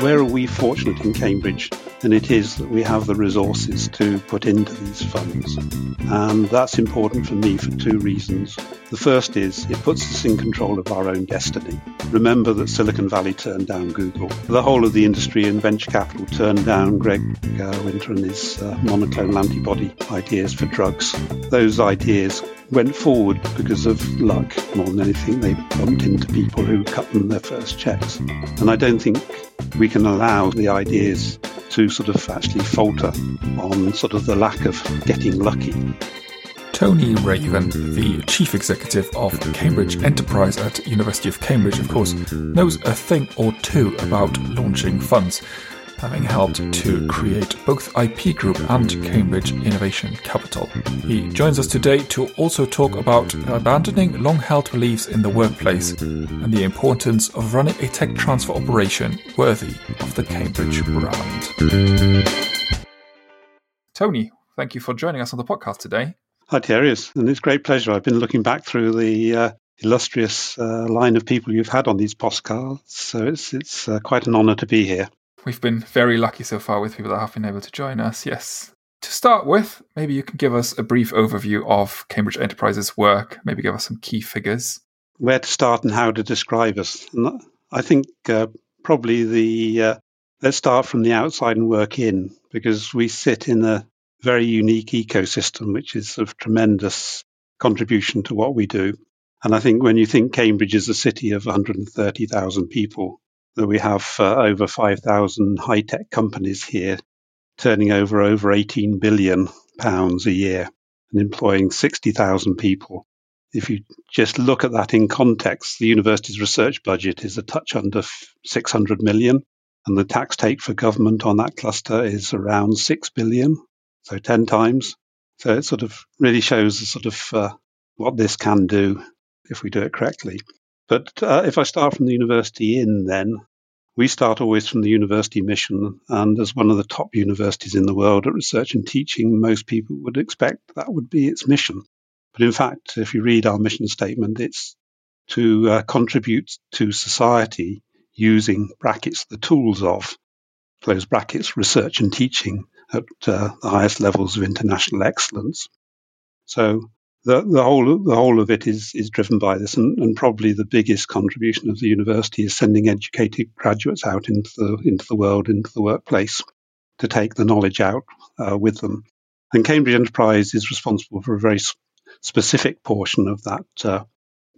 Where are we fortunate in Cambridge? And it is that we have the resources to put into these funds. And that's important for me for two reasons. The first is it puts us in control of our own destiny. Remember that Silicon Valley turned down Google. The whole of the industry and venture capital turned down Greg uh, Winter and his uh, monoclonal antibody ideas for drugs. Those ideas went forward because of luck more than anything. They bumped into people who cut them their first checks. And I don't think we can allow the ideas to sort of actually falter on sort of the lack of getting lucky. Tony Raven, the chief executive of Cambridge Enterprise at University of Cambridge, of course, knows a thing or two about launching funds having helped to create both IP Group and Cambridge Innovation Capital. He joins us today to also talk about abandoning long held beliefs in the workplace and the importance of running a tech transfer operation worthy of the Cambridge brand. Tony, thank you for joining us on the podcast today. Hi, Darius, and it's great pleasure. I've been looking back through the uh, illustrious uh, line of people you've had on these postcards, so it's it's uh, quite an honour to be here. We've been very lucky so far with people that have been able to join us, yes. To start with, maybe you can give us a brief overview of Cambridge Enterprise's work, maybe give us some key figures. Where to start and how to describe us. And I think uh, probably the uh, let's start from the outside and work in, because we sit in a very unique ecosystem, which is of tremendous contribution to what we do. And I think when you think Cambridge is a city of 130,000 people, we have uh, over 5,000 high tech companies here turning over over 18 billion pounds a year and employing 60,000 people. If you just look at that in context, the university's research budget is a touch under 600 million, and the tax take for government on that cluster is around 6 billion, so 10 times. So it sort of really shows the sort of uh, what this can do if we do it correctly. But uh, if I start from the university in, then we start always from the university mission. And as one of the top universities in the world at research and teaching, most people would expect that would be its mission. But in fact, if you read our mission statement, it's to uh, contribute to society using brackets, the tools of close brackets, research and teaching at uh, the highest levels of international excellence. So the, the whole the whole of it is is driven by this, and, and, probably the biggest contribution of the university is sending educated graduates out into the into the world, into the workplace, to take the knowledge out uh, with them. And Cambridge Enterprise is responsible for a very specific portion of that uh,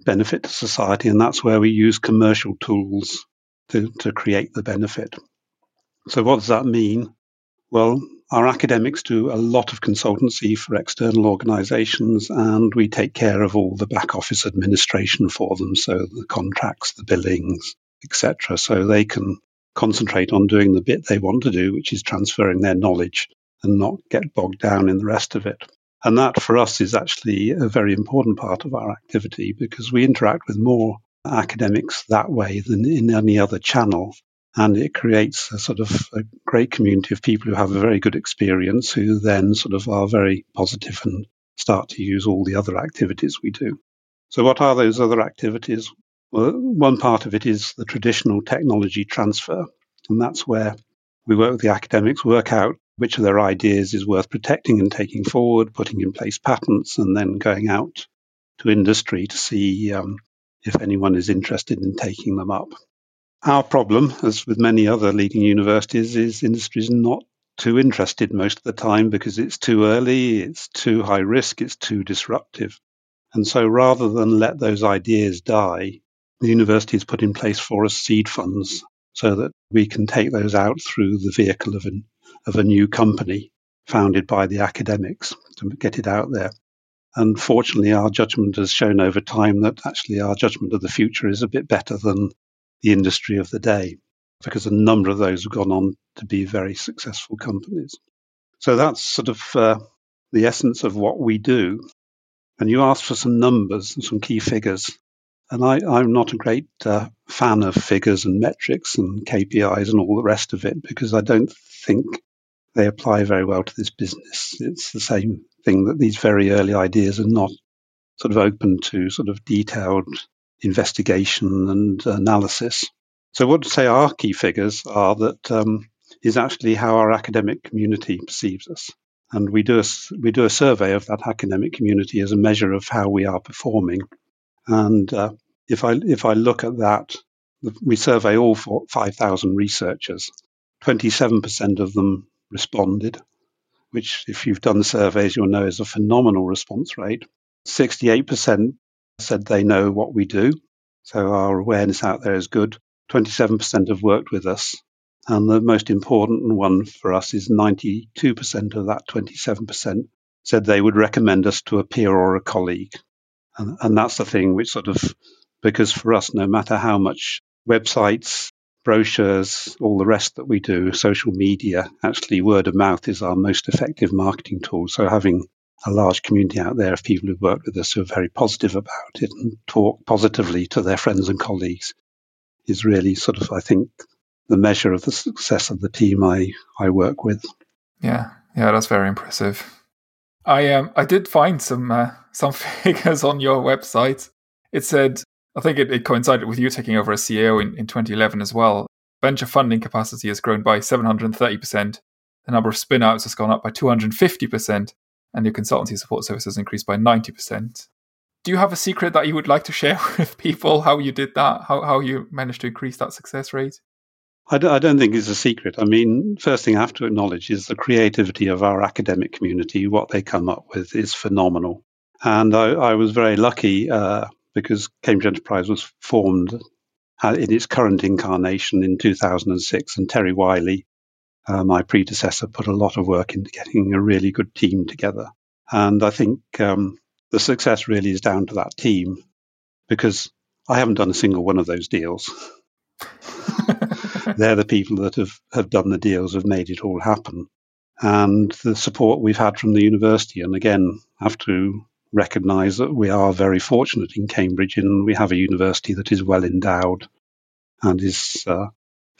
benefit to society, and that's where we use commercial tools to to create the benefit. So, what does that mean? Well, our academics do a lot of consultancy for external organizations, and we take care of all the back office administration for them. So the contracts, the billings, etc. So they can concentrate on doing the bit they want to do, which is transferring their knowledge and not get bogged down in the rest of it. And that for us is actually a very important part of our activity because we interact with more academics that way than in any other channel and it creates a sort of a great community of people who have a very good experience who then sort of are very positive and start to use all the other activities we do. So, what are those other activities? Well, one part of it is the traditional technology transfer, and that's where we work with the academics, work out which of their ideas is worth protecting and taking forward, putting in place patents, and then going out to industry to see um, if anyone is interested in taking them up. Our problem, as with many other leading universities, is industry is not too interested most of the time because it's too early, it's too high risk, it's too disruptive. And so rather than let those ideas die, the university has put in place for us seed funds so that we can take those out through the vehicle of, an, of a new company founded by the academics to get it out there. And fortunately, our judgment has shown over time that actually our judgment of the future is a bit better than the industry of the day, because a number of those have gone on to be very successful companies. So that's sort of uh, the essence of what we do. And you asked for some numbers and some key figures. And I, am not a great uh, fan of figures and metrics and KPIs and all the rest of it because I don't think they apply very well to this business. It's the same thing that these very early ideas are not sort of open to sort of detailed investigation and analysis. So, what to say our key figures are that um, is actually how our academic community perceives us. And we do, a, we do a survey of that academic community as a measure of how we are performing. And uh, if, I, if I look at that, we survey all 5,000 researchers. 27% of them responded, which, if you've done surveys, you'll know is a phenomenal response rate. 68% said they know what we do. So our awareness out there is good. 27% have worked with us. And the most important one for us is 92% of that 27% said they would recommend us to a peer or a colleague. And, and that's the thing which sort of, because for us, no matter how much websites, brochures, all the rest that we do, social media, actually word of mouth is our most effective marketing tool. So having a large community out there of people who've worked with us who are very positive about it and talk positively to their friends and colleagues is really sort of, I think, the measure of the success of the team I, I work with. Yeah, yeah, that's very impressive. I um I did find some uh, some figures on your website. It said I think it, it coincided with you taking over as CEO in, in 2011 as well. Venture funding capacity has grown by 730%. The number of spinouts has gone up by 250%, and your consultancy support services increased by 90% do you have a secret that you would like to share with people how you did that how, how you managed to increase that success rate I d- I don't think it's a secret. I mean, first thing I have to acknowledge is the creativity of our academic community. What they come up with is phenomenal. And I, I was very lucky uh, because Cambridge Enterprise was formed uh, in its current incarnation in 2006. And Teri Willey, uh, my predecessor, put a lot of work into getting a really good team together. And I think um, the success really is down to that team because I haven't done a single one of those deals. They're the people that have, have done the deals, have made it all happen. And the support we've had from the university, and again, have to recognize that we are very fortunate in Cambridge and we have a university that is well endowed and is uh,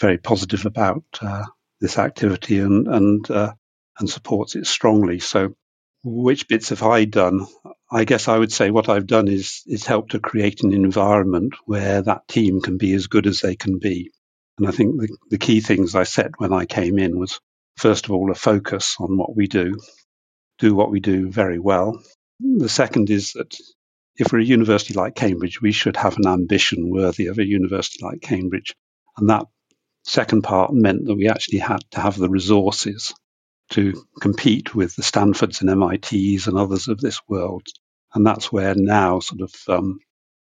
very positive about uh, this activity and and uh, and supports it strongly. So which bits have I done? I guess I would say what I've done is is help to create an environment where that team can be as good as they can be. And I think the, the key things I set when I came in was first of all a focus on what we do, do what we do very well. The second is that if we're a university like Cambridge, we should have an ambition worthy of a university like Cambridge. And that second part meant that we actually had to have the resources to compete with the Stanfords and MITs and others of this world. And that's where now sort of um,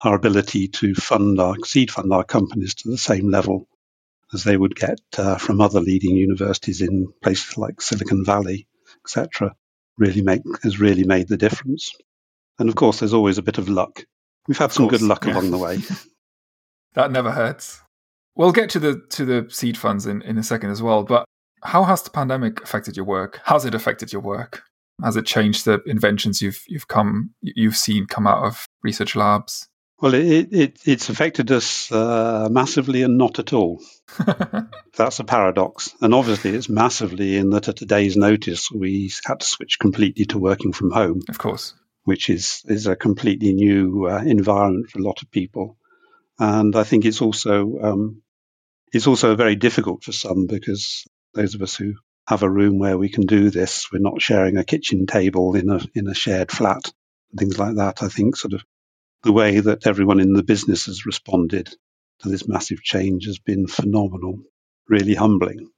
our ability to fund our seed fund our companies to the same level as they would get uh, from other leading universities in places like Silicon Valley, etc., really make has really made the difference. And of course, there's always a bit of luck. We've had some good luck yeah. along the way. that never hurts. We'll get to the to the seed funds in, in a second as well, but how has the pandemic affected your work? Has it affected your work? Has it changed the inventions you've you've come you've seen come out of research labs? Well, it, it it's affected us uh, massively and not at all. That's a paradox, and obviously it's massively in that at a day's notice we had to switch completely to working from home. Of course, which is is a completely new uh, environment for a lot of people, and I think it's also um, it's also very difficult for some because those of us who have a room where we can do this, we're not sharing a kitchen table in a in a shared flat, and things like that. I think sort of the way that everyone in the business has responded to this massive change has been phenomenal, really humbling.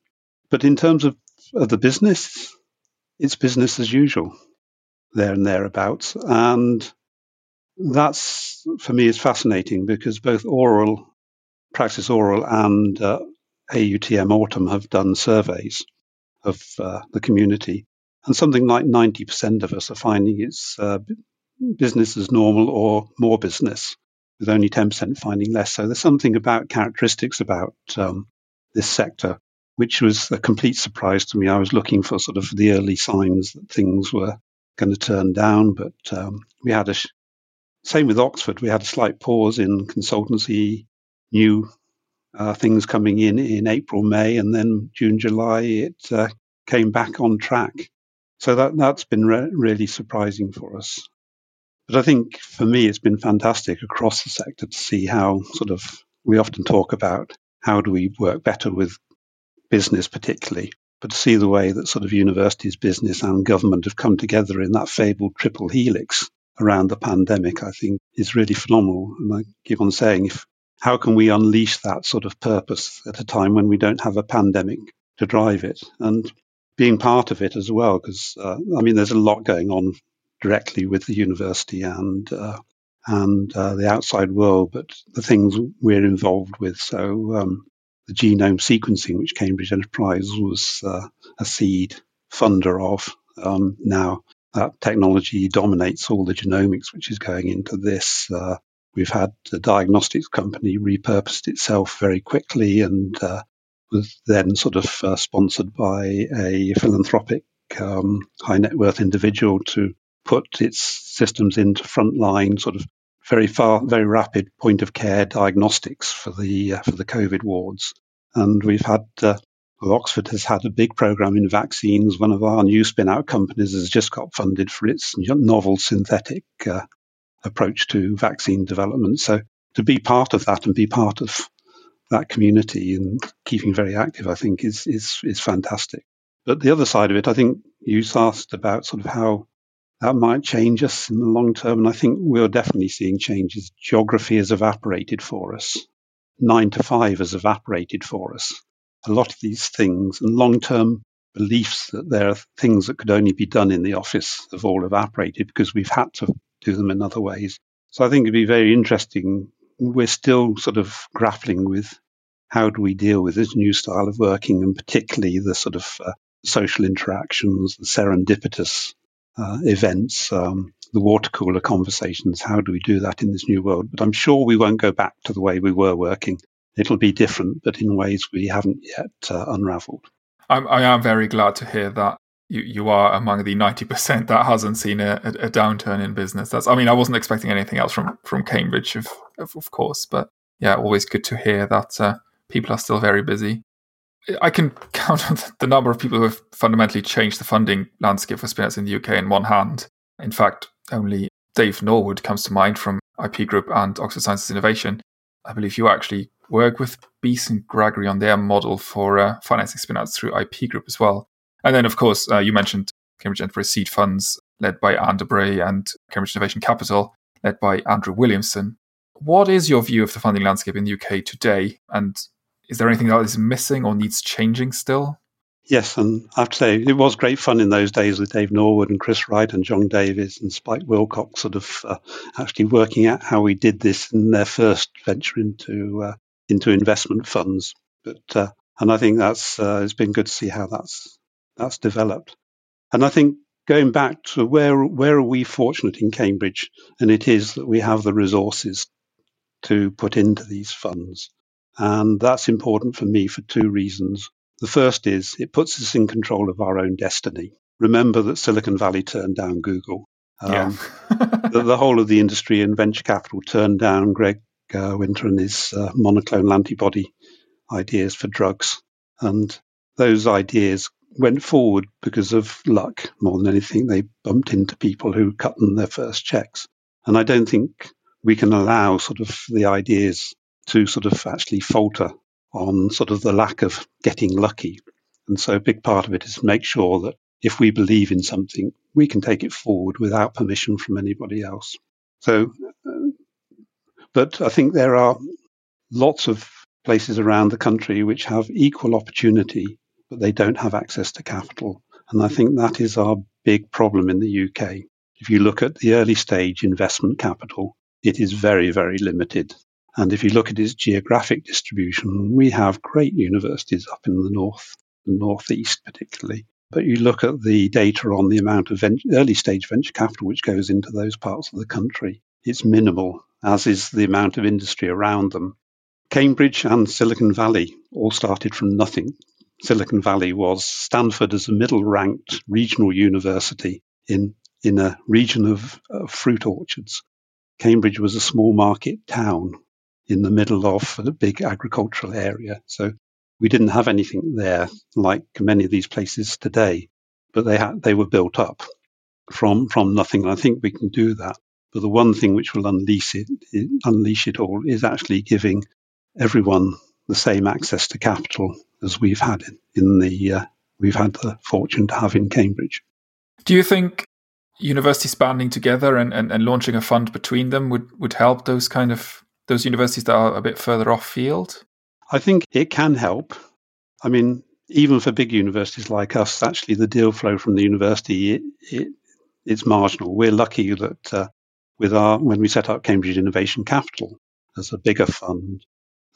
But in terms of, of the business, it's business as usual, there and thereabouts, and that's for me is fascinating because both oral, PraxisAuril, and uh, AUTM Autumn have done surveys of uh, the community, and something like 90% of us are finding it's uh, business as normal or more business, with only 10% finding less. So there's something about characteristics about um, this sector which was a complete surprise to me. I was looking for sort of the early signs that things were going to turn down, but um, we had a sh- same with Oxford. We had a slight pause in consultancy, new uh, things coming in in April, May, and then June, July, it uh, came back on track. So that that's been re- really surprising for us. But I think for me, it's been fantastic across the sector to see how sort of we often talk about how do we work better with business, particularly. But to see the way that sort of universities, business, and government have come together in that fabled triple helix around the pandemic, I think is really phenomenal. And I keep on saying, if how can we unleash that sort of purpose at a time when we don't have a pandemic to drive it? And being part of it as well, because uh, I mean, there's a lot going on directly with the university and uh, and uh, the outside world, but the things we're involved with. So um, the genome sequencing, which Cambridge Enterprise was uh, a seed funder of, um, now that technology dominates all the genomics which is going into this. Uh, we've had the diagnostics company repurposed itself very quickly and uh, was then sort of uh, sponsored by a philanthropic um, high net worth individual to put its systems into frontline sort of very far, very rapid point of care diagnostics for the uh, for the COVID wards. And we've had uh, well, Oxford has had a big program in vaccines. One of our new spin out companies has just got funded for its novel synthetic uh, approach to vaccine development. So to be part of that and be part of that community and keeping very active, I think is is is fantastic. But the other side of it, I think you asked about sort of how that might change us in the long term, and I think we're definitely seeing changes. Geography has evaporated for us. Nine to five has evaporated for us a lot of these things and long term beliefs that there are things that could only be done in the office have all evaporated because we've had to do them in other ways. So I think it'd be very interesting. We're still sort of grappling with how do we deal with this new style of working and particularly the sort of uh, social interactions, the serendipitous uh, events, um, the water cooler conversations. How do we do that in this new world? But I'm sure we won't go back to the way we were working it'll be different, but in ways we haven't yet uh, unraveled. I'm, I am very glad to hear that you, you are among the 90% that hasn't seen a, a, downturn in business. That's, I mean, I wasn't expecting anything else from, from Cambridge, of, of, of course, but yeah, always good to hear that uh, people are still very busy. I can count on the number of people who have fundamentally changed the funding landscape for spinouts in the UK in one hand. In fact, only Dave Norwood comes to mind from IP Group and Oxford Sciences Innovation. I believe you actually work with Beeson Gregory on their model for uh, financing spinouts through IP Group as well. And then, of course, uh, you mentioned Cambridge Enterprise Seed Funds, led by Anne Dobrée, and Cambridge Innovation Capital, led by Andrew Williamson. What is your view of the funding landscape in the UK today? And is there anything that is missing or needs changing still? Yes, and I have to say it was great fun in those days with Dave Norwood and Chris Wright and John Davies and Spike Willcocks, sort of uh, actually working out how we did this in their first venture into uh, into investment funds. But uh, and I think that's uh, it's been good to see how that's that's developed. And I think going back to where where are we fortunate in Cambridge, and it is that we have the resources to put into these funds, and that's important for me for two reasons. The first is it puts us in control of our own destiny. Remember that Silicon Valley turned down Google. Um, yeah. the, the, whole of the industry and venture capital turned down Greg uh, Winter and his uh, monoclonal antibody ideas for drugs. And those ideas went forward because of luck more than anything. They bumped into people who cut them their first checks. And I don't think we can allow sort of the ideas to sort of actually falter on sort of the lack of getting lucky. And so a big part of it is make sure that if we believe in something, we can take it forward without permission from anybody else. So uh, but I think there are lots of places around the country which have equal opportunity, but they don't have access to capital. And I think that is our big problem in the UK. If you look at the early stage investment capital, it is very, very limited. And if you look at its geographic distribution, we have great universities up in the north, the northeast particularly. But you look at the data on the amount of early stage venture capital which goes into those parts of the country, it's minimal as is the amount of industry around them. Cambridge and Silicon Valley all started from nothing. Silicon Valley was Stanford as a middle ranked regional university in, in a region of, of fruit orchards. Cambridge was a small market town in the middle of a big agricultural area. So we didn't have anything there like many of these places today, but they had, they were built up from, from nothing. And I think we can do that. But the one thing which will unleash it, unleash it all is actually giving everyone the same access to capital as we've had in the uh, we've had the fortune to have in Cambridge. Do you think universities banding together and, and, and launching a fund between them would, would help those kind of those universities that are a bit further off field? I think it can help. I mean, even for big universities like us, actually, the deal flow from the university it, it, it's marginal. We're lucky that uh, with our when we set up Cambridge Innovation Capital as a bigger fund,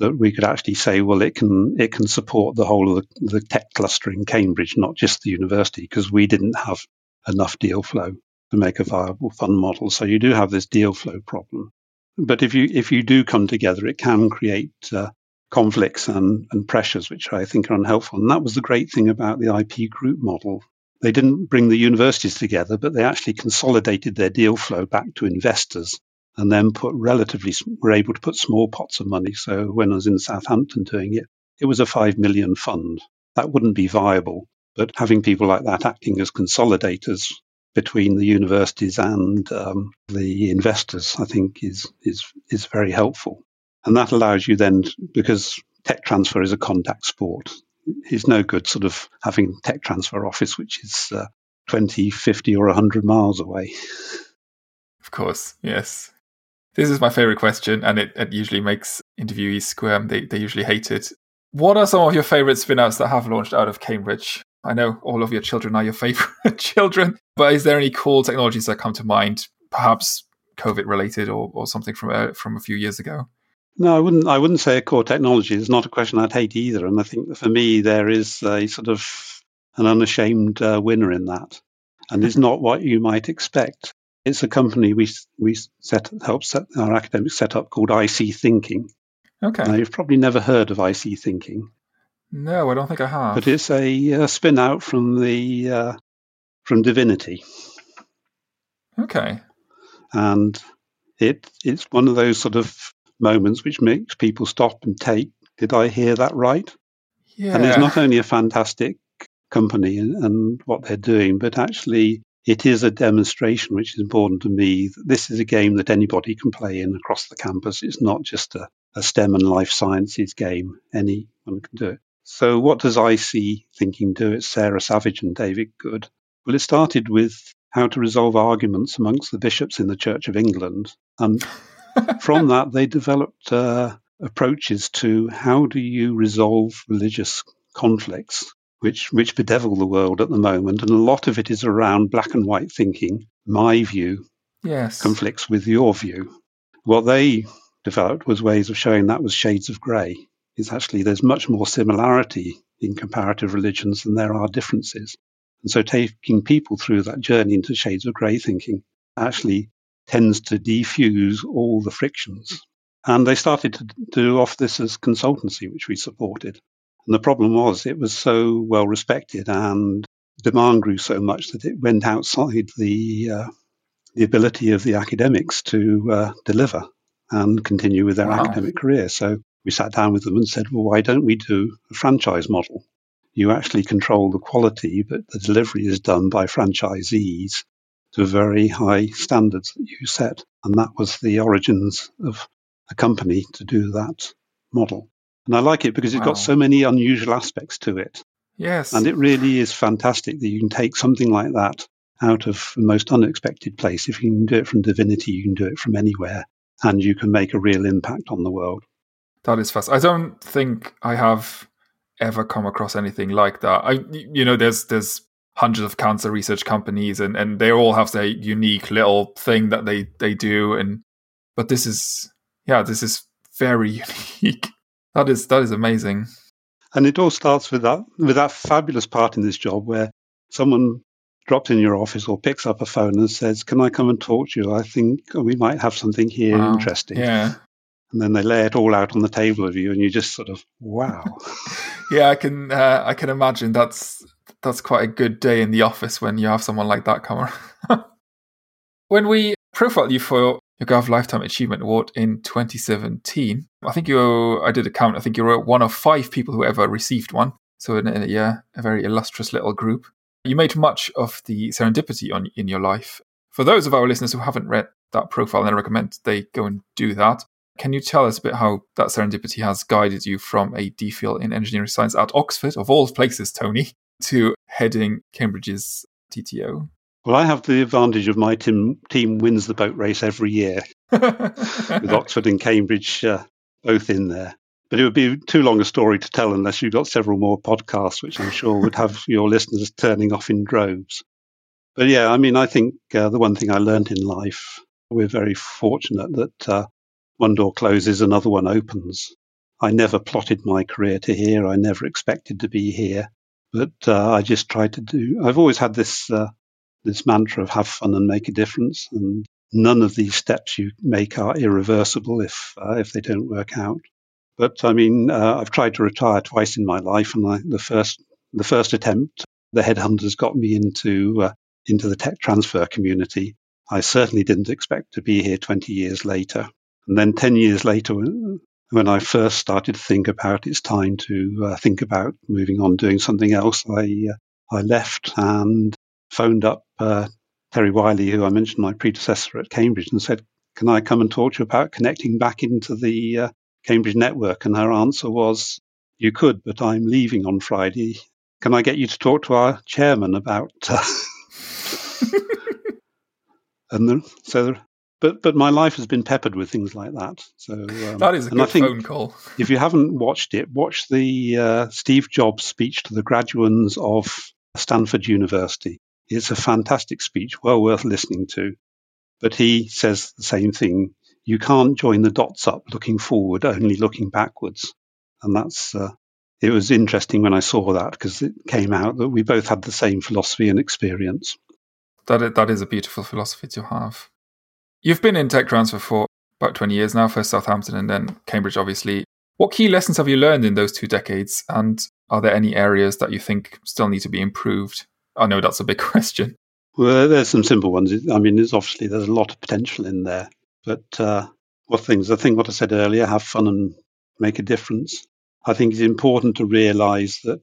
that we could actually say, well, it can it can support the whole of the, the tech cluster in Cambridge, not just the university, because we didn't have enough deal flow to make a viable fund model. So you do have this deal flow problem. But if you if you do come together, it can create uh, conflicts and, and pressures, which I think are unhelpful. And that was the great thing about the IP group model. They didn't bring the universities together, but they actually consolidated their deal flow back to investors and then put relatively were able to put small pots of money. So when I was in Southampton doing it, it was a five million fund. That wouldn't be viable, but having people like that acting as consolidators between the universities and um, the investors, I think, is is is very helpful, and that allows you then because tech transfer is a contact sport. It's no good sort of having tech transfer office which is uh, 20, 50 or 100 miles away. Of course, yes. This is my favorite question, and it, it usually makes interviewees squirm. They, they usually hate it. What are some of your favorite spin outs that have launched out of Cambridge? I know all of your children are your favorite children, but is there any cool technologies that come to mind, perhaps COVID related or, or something from a, from a few years ago? No, I wouldn't. I wouldn't say a core technology. It's not a question I'd hate either. And I think for me, there is a sort of an unashamed uh, winner in that, and it's not what you might expect. It's a company we we set help set our academic set up called IC Thinking. Okay. Now, you've probably never heard of IC Thinking. No, I don't think I have. But it's a, a spin out from the uh, from Divinity. Okay. And it it's one of those sort of moments which makes people stop and take. Did I hear that right? Yeah. And it's not only a fantastic company and, and what they're doing, but actually it is a demonstration, which is important to me. This is a game that anybody can play in across the campus. It's not just a, a STEM and life sciences game. Anyone can do it. So, what does IC thinking do? It's Sara Savage and David Good. Well, it started with how to resolve arguments amongst the bishops in the Church of England. And from that, they developed uh, approaches to how do you resolve religious conflicts, which, which bedevil the world at the moment. And a lot of it is around black and white thinking. My view yes. conflicts with your view. What they developed was ways of showing that was shades of grey is actually there's much more similarity in comparative religions than there are differences. And so taking people through that journey into shades of grey thinking actually tends to defuse all the frictions. And they started to do off this as consultancy, which we supported. And the problem was it was so well respected and demand grew so much that it went outside the uh, the ability of the academics to uh, deliver and continue with their wow. academic career. So we sat down with them and said, well, why don't we do a franchise model? You actually control the quality, but the delivery is done by franchisees to very high standards that you set. And that was the origins of a company to do that model. And I like it because it's wow. got so many unusual aspects to it. Yes. And it really is fantastic that you can take something like that out of the most unexpected place. If you can do it from divinity, you can do it from anywhere, and you can make a real impact on the world. That is fast. I don't think I have ever come across anything like that. I, you know, there's there's hundreds of cancer research companies, and and they all have their unique little thing that they they do, and but this is yeah, this is very unique. That is that is amazing. And it all starts with that with that fabulous part in this job where someone drops in your office or picks up a phone and says, "Can I come and talk to you? I think we might have something here wow. interesting." Yeah, and then they lay it all out on the table of you, and you just sort of wow. yeah, I can uh, I can imagine that's that's quite a good day in the office when you have someone like that come around. when we profiled you for your Lifetime Achievement Award in 2017, I think you I did a count. I think you were one of five people who ever received one. So in, in a, yeah, a very illustrious little group. You made much of the serendipity on in your life. For those of our listeners who haven't read that profile, then I recommend they go and do that. Can you tell us a bit how that serendipity has guided you from a DPhil in engineering science at Oxford, of all places, Tony, to heading Cambridge's TTO? Well, I have the advantage of my team, team wins the boat race every year, with Oxford and Cambridge uh, both in there. But it would be too long a story to tell unless you got several more podcasts, which I'm sure would have your listeners turning off in droves. But yeah, I mean, I think uh, the one thing I learned in life, we're very fortunate that uh, one door closes, another one opens. I never plotted my career to here. I never expected to be here, but uh, I just tried to do. I've always had this uh, this mantra of have fun and make a difference. And none of these steps you make are irreversible if uh, if they don't work out. But I mean, uh, I've tried to retire twice in my life, and I, the first the first attempt, the headhunters got me into uh, into the tech transfer community. I certainly didn't expect to be here 20 years later. And then 10 years later, when I first started to think about it's time to uh, think about moving on, doing something else, I uh, I left and phoned up uh, Teri Willey, who I mentioned, my predecessor at Cambridge, and said, "Can I come and talk to you about connecting back into the uh, Cambridge network?" And her answer was, "You could, but I'm leaving on Friday. Can I get you to talk to our chairman about?" Uh, and the, so, but but my life has been peppered with things like that. So um, that is a good phone call. if you haven't watched it, watch the uh, Steve Jobs speech to the graduands of Stanford University. It's a fantastic speech, well worth listening to. But he says the same thing. You can't join the dots up looking forward, only looking backwards. And that's, uh, it was interesting when I saw that because it came out that we both had the same philosophy and experience. That that is a beautiful philosophy to have. You've been in tech transfer for about 20 years now, first Southampton and then Cambridge, obviously. What key lessons have you learned in those two decades? And are there any areas that you think still need to be improved? I know that's a big question. Well, there's some simple ones. I mean, there's obviously there's a lot of potential in there, but uh, what things? I think what I said earlier: have fun and make a difference. I think it's important to realise that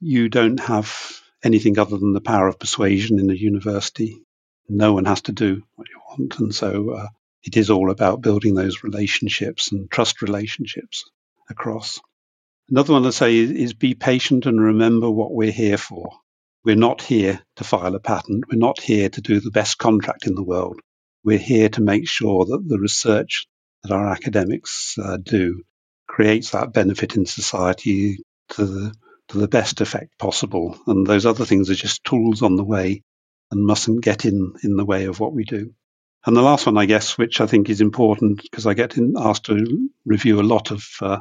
you don't have anything other than the power of persuasion in a university. No one has to do what you want, and so uh, it is all about building those relationships and trust relationships across. Another one to say is, is be patient and remember what we're here for. We're not here to file a patent. We're not here to do the best contract in the world. We're here to make sure that the research that our academics uh, do creates that benefit in society to the, to the best effect possible. And those other things are just tools on the way and mustn't get in, in the way of what we do. And the last one, I guess, which I think is important because I get asked to review a lot of uh,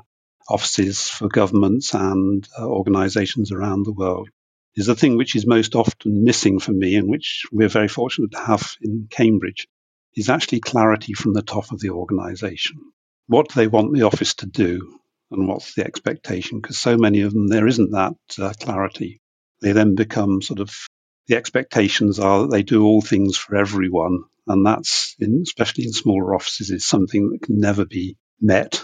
offices for governments and uh, organizations around the world, is the thing which is most often missing for me and which we're very fortunate to have in Cambridge is actually clarity from the top of the organization. What do they want the office to do and what's the expectation? Because so many of them, there isn't that uh, clarity. They then become sort of the expectations are that they do all things for everyone. And that's, in, especially in smaller offices, is something that can never be met.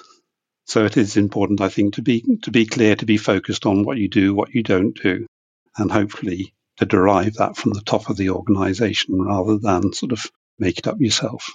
So it is important, I think, to be to be clear, to be focused on what you do, what you don't do, and hopefully to derive that from the top of the organization rather than sort of make it up yourself.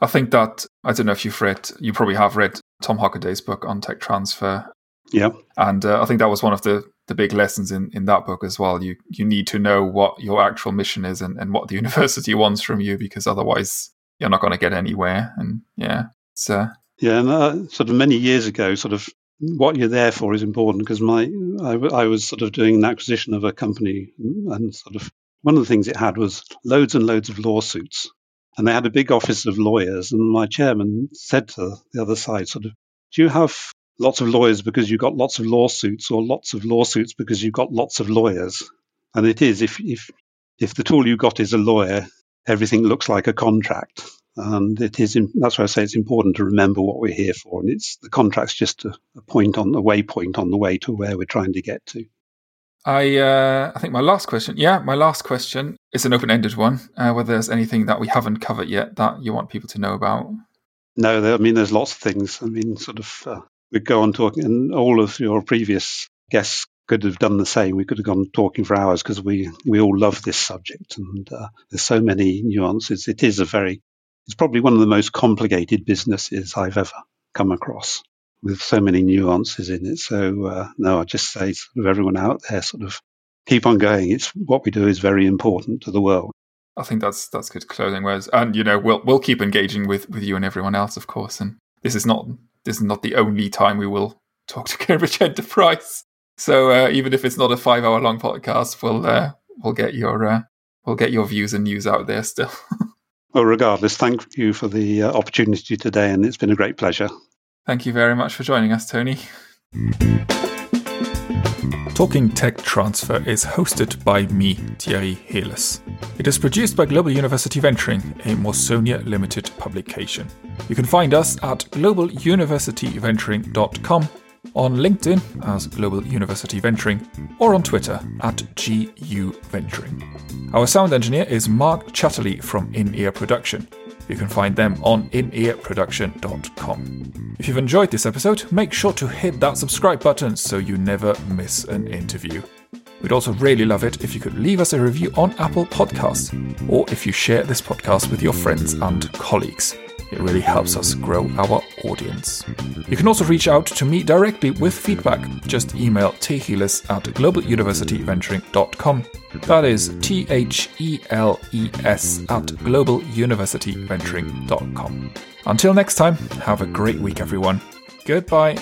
I think that, I don't know if you've read, you probably have read Tom Hockaday's book on tech transfer. Yeah. And uh, I think that was one of the, the big lessons in, in that book as well. You you need to know what your actual mission is and, and what the university wants from you because otherwise you're not going to get anywhere. And yeah, it's. Uh, yeah, and uh, sort of many years ago, sort of what you're there for is important because my I, I was sort of doing an acquisition of a company and sort of one of the things it had was loads and loads of lawsuits and they had a big office of lawyers and my chairman said to the other side sort of do you have lots of lawyers because you've got lots of lawsuits or lots of lawsuits because you've got lots of lawyers? And it is if if if the tool you got is a lawyer everything looks like a contract and it is that's why I say it's important to remember what we're here for. And it's the contract's just a, a point on the waypoint on the way to where we're trying to get to. I uh, I think my last question, yeah, my last question is an open-ended one. Uh, whether there's anything that we haven't covered yet that you want people to know about? No, there, I mean there's lots of things. I mean, sort of uh, we go on talking, and all of your previous guests could have done the same. We could have gone talking for hours because we we all love this subject, and uh, there's so many nuances. It is a very it's probably one of the most complicated businesses I've ever come across with so many nuances in it. So uh, no, I just say sort of everyone out there, sort of keep on going. It's what we do is very important to the world. I think that's that's good closing words, and you know we'll we'll keep engaging with with you and everyone else, of course. And this is not this is not the only time we will talk to Cambridge Enterprise. So uh, even if it's not a five hour long podcast, we'll uh, we'll get your uh, we'll get your views and news out there still. well, regardless, thank you for the uh, opportunity today, and it's been a great pleasure. Thank you very much for joining us, Tony. Talking Tech Transfer is hosted by me, Thierry Heles. It is produced by Global University Venturing, a Mawsonia Limited publication. You can find us at globaluniversityventuring.com, on LinkedIn as Global University Venturing, or on Twitter at GU Venturing. Our sound engineer is Mark Chatterley from In Ear Production. You can find them on inearproduction.com. If you've enjoyed this episode, make sure to hit that subscribe button so you never miss an interview. We'd also really love it if you could leave us a review on Apple Podcasts, or if you share this podcast with your friends and colleagues. It really helps us grow our audience. You can also reach out to me directly with feedback. Just email theles at globaluniversityventuring.com. That is T H E L E S at globaluniversityventuring.com. Until next time, have a great week, everyone. Goodbye.